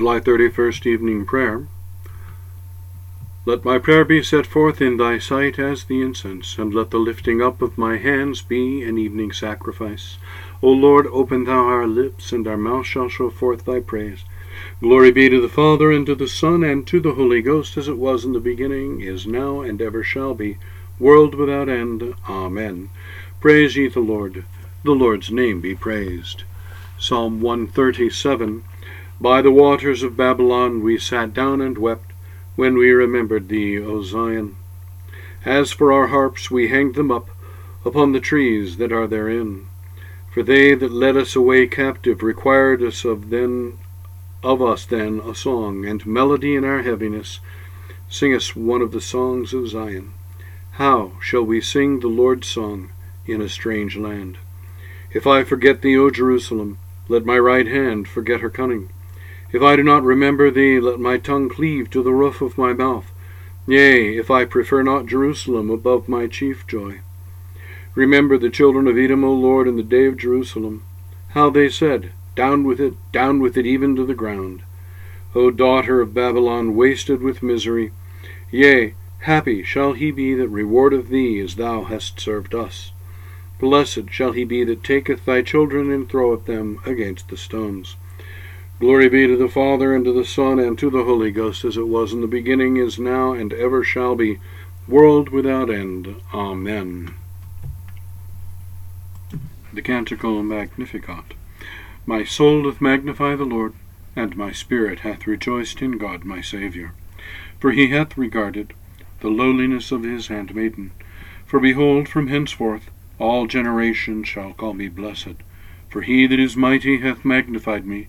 July 31st Evening Prayer. Let my prayer be set forth in thy sight as the incense, and let the lifting up of my hands be an evening sacrifice. O Lord, open thou our lips, and our mouth shall show forth thy praise. Glory be to the Father, and to the Son, and to the Holy Ghost, as it was in the beginning, is now, and ever shall be, world without end. Amen. Praise ye the Lord. The Lord's name be praised. Psalm 137 By the waters of Babylon we sat down and wept, when we remembered thee, O Zion. As for our harps, we hanged them up upon the trees that are therein. For they that led us away captive required us of then of us then a song and melody in our heaviness. Sing us one of the songs of Zion. How shall we sing the Lord's song in a strange land? If I forget thee, O Jerusalem, let my right hand forget her cunning. If I do not remember thee, let my tongue cleave to the roof of my mouth. Yea, if I prefer not Jerusalem above my chief joy. Remember the children of Edom, O Lord, in the day of Jerusalem, how they said, Down with it, down with it, even to the ground. O daughter of Babylon, wasted with misery, yea, happy shall he be that rewardeth thee as thou hast served us. Blessed shall he be that taketh thy children and throweth them against the stones. Glory be to the Father, and to the Son, and to the Holy Ghost, as it was in the beginning, is now, and ever shall be, world without end. Amen. The Canticle Magnificat. My soul doth magnify the Lord, and my spirit hath rejoiced in God my Saviour. For he hath regarded the lowliness of his handmaiden. For behold, from henceforth all generations shall call me blessed. For he that is mighty hath magnified me,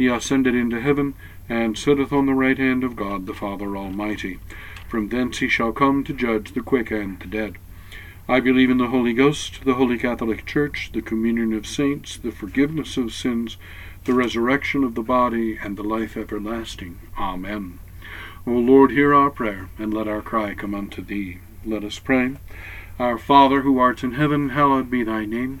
He ascended into heaven, and sitteth on the right hand of God the Father Almighty. From thence he shall come to judge the quick and the dead. I believe in the Holy Ghost, the Holy Catholic Church, the communion of saints, the forgiveness of sins, the resurrection of the body, and the life everlasting. Amen. O Lord, hear our prayer, and let our cry come unto thee. Let us pray. Our Father, who art in heaven, hallowed be thy name.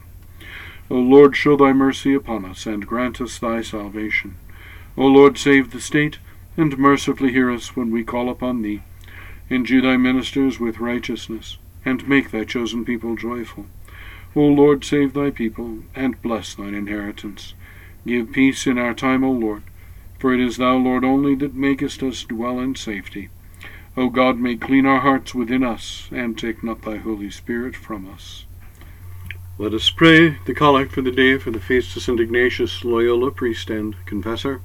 O Lord, show thy mercy upon us, and grant us thy salvation. O Lord, save the state, and mercifully hear us when we call upon thee. Endue thy ministers with righteousness, and make thy chosen people joyful. O Lord, save thy people, and bless thine inheritance. Give peace in our time, O Lord, for it is thou, Lord, only that makest us dwell in safety. O God, make clean our hearts within us, and take not thy Holy Spirit from us. Let us pray the collect for the day for the feast of St. Ignatius Loyola, priest and confessor.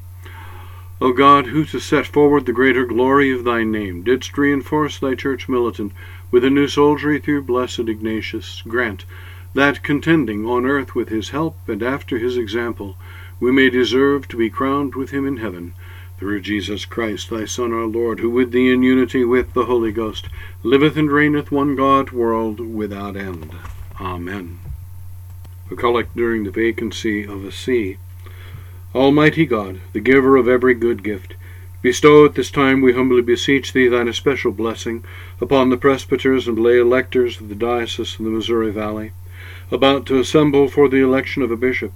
O God, who to set forward the greater glory of thy name didst reinforce thy church militant with a new soldiery through blessed Ignatius, grant that, contending on earth with his help and after his example, we may deserve to be crowned with him in heaven, through Jesus Christ, thy Son, our Lord, who with thee in unity with the Holy Ghost liveth and reigneth one God, world without end. Amen. A collect during the vacancy of a see. Almighty God, the giver of every good gift, Bestow at this time, we humbly beseech thee, thine especial blessing upon the presbyters and lay electors of the Diocese of the Missouri Valley, about to assemble for the election of a bishop,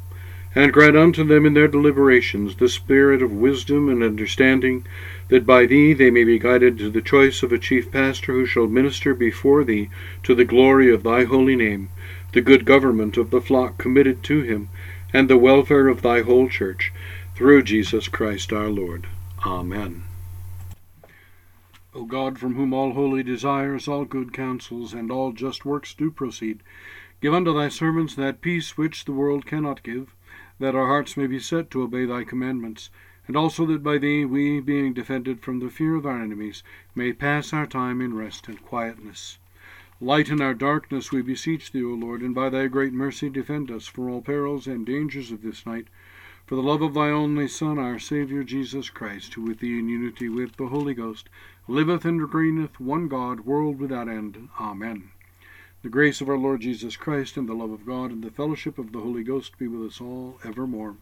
and grant unto them in their deliberations the spirit of wisdom and understanding, that by thee they may be guided to the choice of a chief pastor who shall minister before thee to the glory of thy holy name, the good government of the flock committed to him, and the welfare of thy whole church, through Jesus Christ our Lord. Amen. O God, from whom all holy desires, all good counsels, and all just works do proceed, give unto thy servants that peace which the world cannot give, that our hearts may be set to obey thy commandments, and also that by thee we, being defended from the fear of our enemies, may pass our time in rest and quietness. Lighten our darkness, we beseech thee, O Lord, and by thy great mercy defend us from all perils and dangers of this night for the love of thy only Son, our Saviour Jesus Christ, who with thee in unity with the Holy Ghost liveth and reigneth one God, world without end. Amen. The grace of our Lord Jesus Christ, and the love of God, and the fellowship of the Holy Ghost be with us all evermore.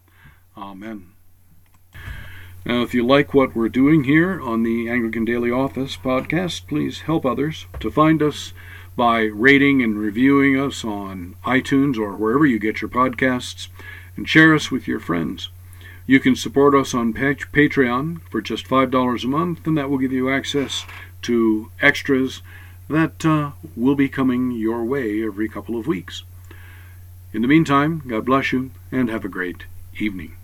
Amen. Now, if you like what we're doing here on the Anglican Daily Office podcast, please help others to find us by rating and reviewing us on iTunes or wherever you get your podcasts and share us with your friends. You can support us on Patreon for just $5 a month, and that will give you access to extras that uh, will be coming your way every couple of weeks. In the meantime, God bless you and have a great evening.